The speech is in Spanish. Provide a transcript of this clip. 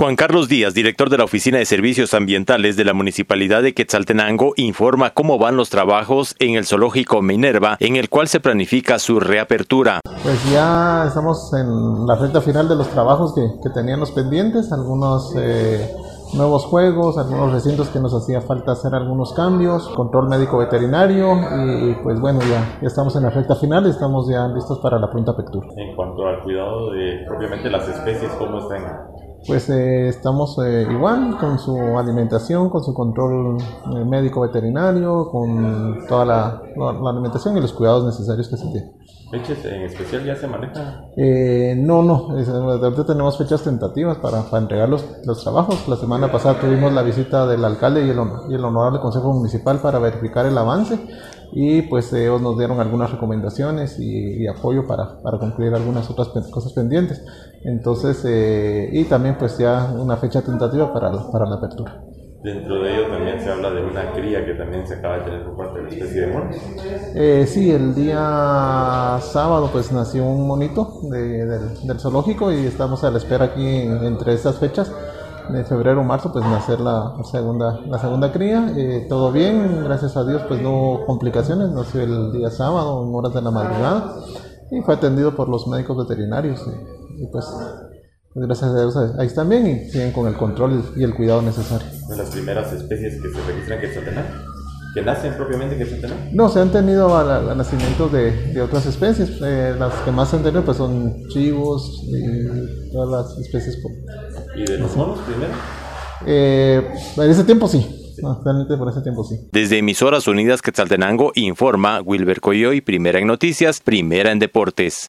Juan Carlos Díaz, director de la Oficina de Servicios Ambientales de la Municipalidad de Quetzaltenango, informa cómo van los trabajos en el zoológico Minerva, en el cual se planifica su reapertura. Pues ya estamos en la recta final de los trabajos que, que teníamos pendientes, algunos eh, nuevos juegos, algunos recintos que nos hacía falta hacer algunos cambios, control médico veterinario y, pues bueno, ya, ya, estamos en la recta final y estamos ya listos para la pronta apertura. En cuanto al cuidado de propiamente las especies, ¿cómo están? Pues eh, estamos eh, igual con su alimentación, con su control eh, médico veterinario, con toda la, la, alimentación y los cuidados necesarios que se tienen. ¿Fechas en especial ya se manejan? no, no, ahorita tenemos fechas tentativas para, para entregar los, los, trabajos. La semana pasada tuvimos la visita del alcalde y el, y el honorable consejo municipal para verificar el avance y pues ellos nos dieron algunas recomendaciones y, y apoyo para, para, concluir algunas otras cosas pendientes. Entonces, eh, y también pues ya una fecha tentativa para, para la apertura. Dentro de ello también se habla de una cría que también se acaba de tener por parte de la especie de monos. Eh, sí, el día sábado pues nació un monito de, del, del, zoológico y estamos a la espera aquí entre estas fechas de febrero o marzo pues nacer la segunda la segunda cría. Eh, todo bien gracias a Dios pues no hubo complicaciones. Nació el día sábado en horas de la madrugada. Y fue atendido por los médicos veterinarios. Y, y pues, pues, gracias a Dios ahí están bien y siguen con el control y el cuidado necesario. De las primeras especies que se registran en Quetzaltenango que nacen propiamente en Quetzaltenango no se han tenido al, nacimiento de, de, otras especies. Eh, las que más se han tenido pues son chivos y todas las especies ¿Y de los monos primero? Eh, en ese tiempo sí. Realmente por ese tiempo sí. Desde Emisoras Unidas Quetzaltenango informa Wilber Coyoy, primera en noticias, primera en deportes.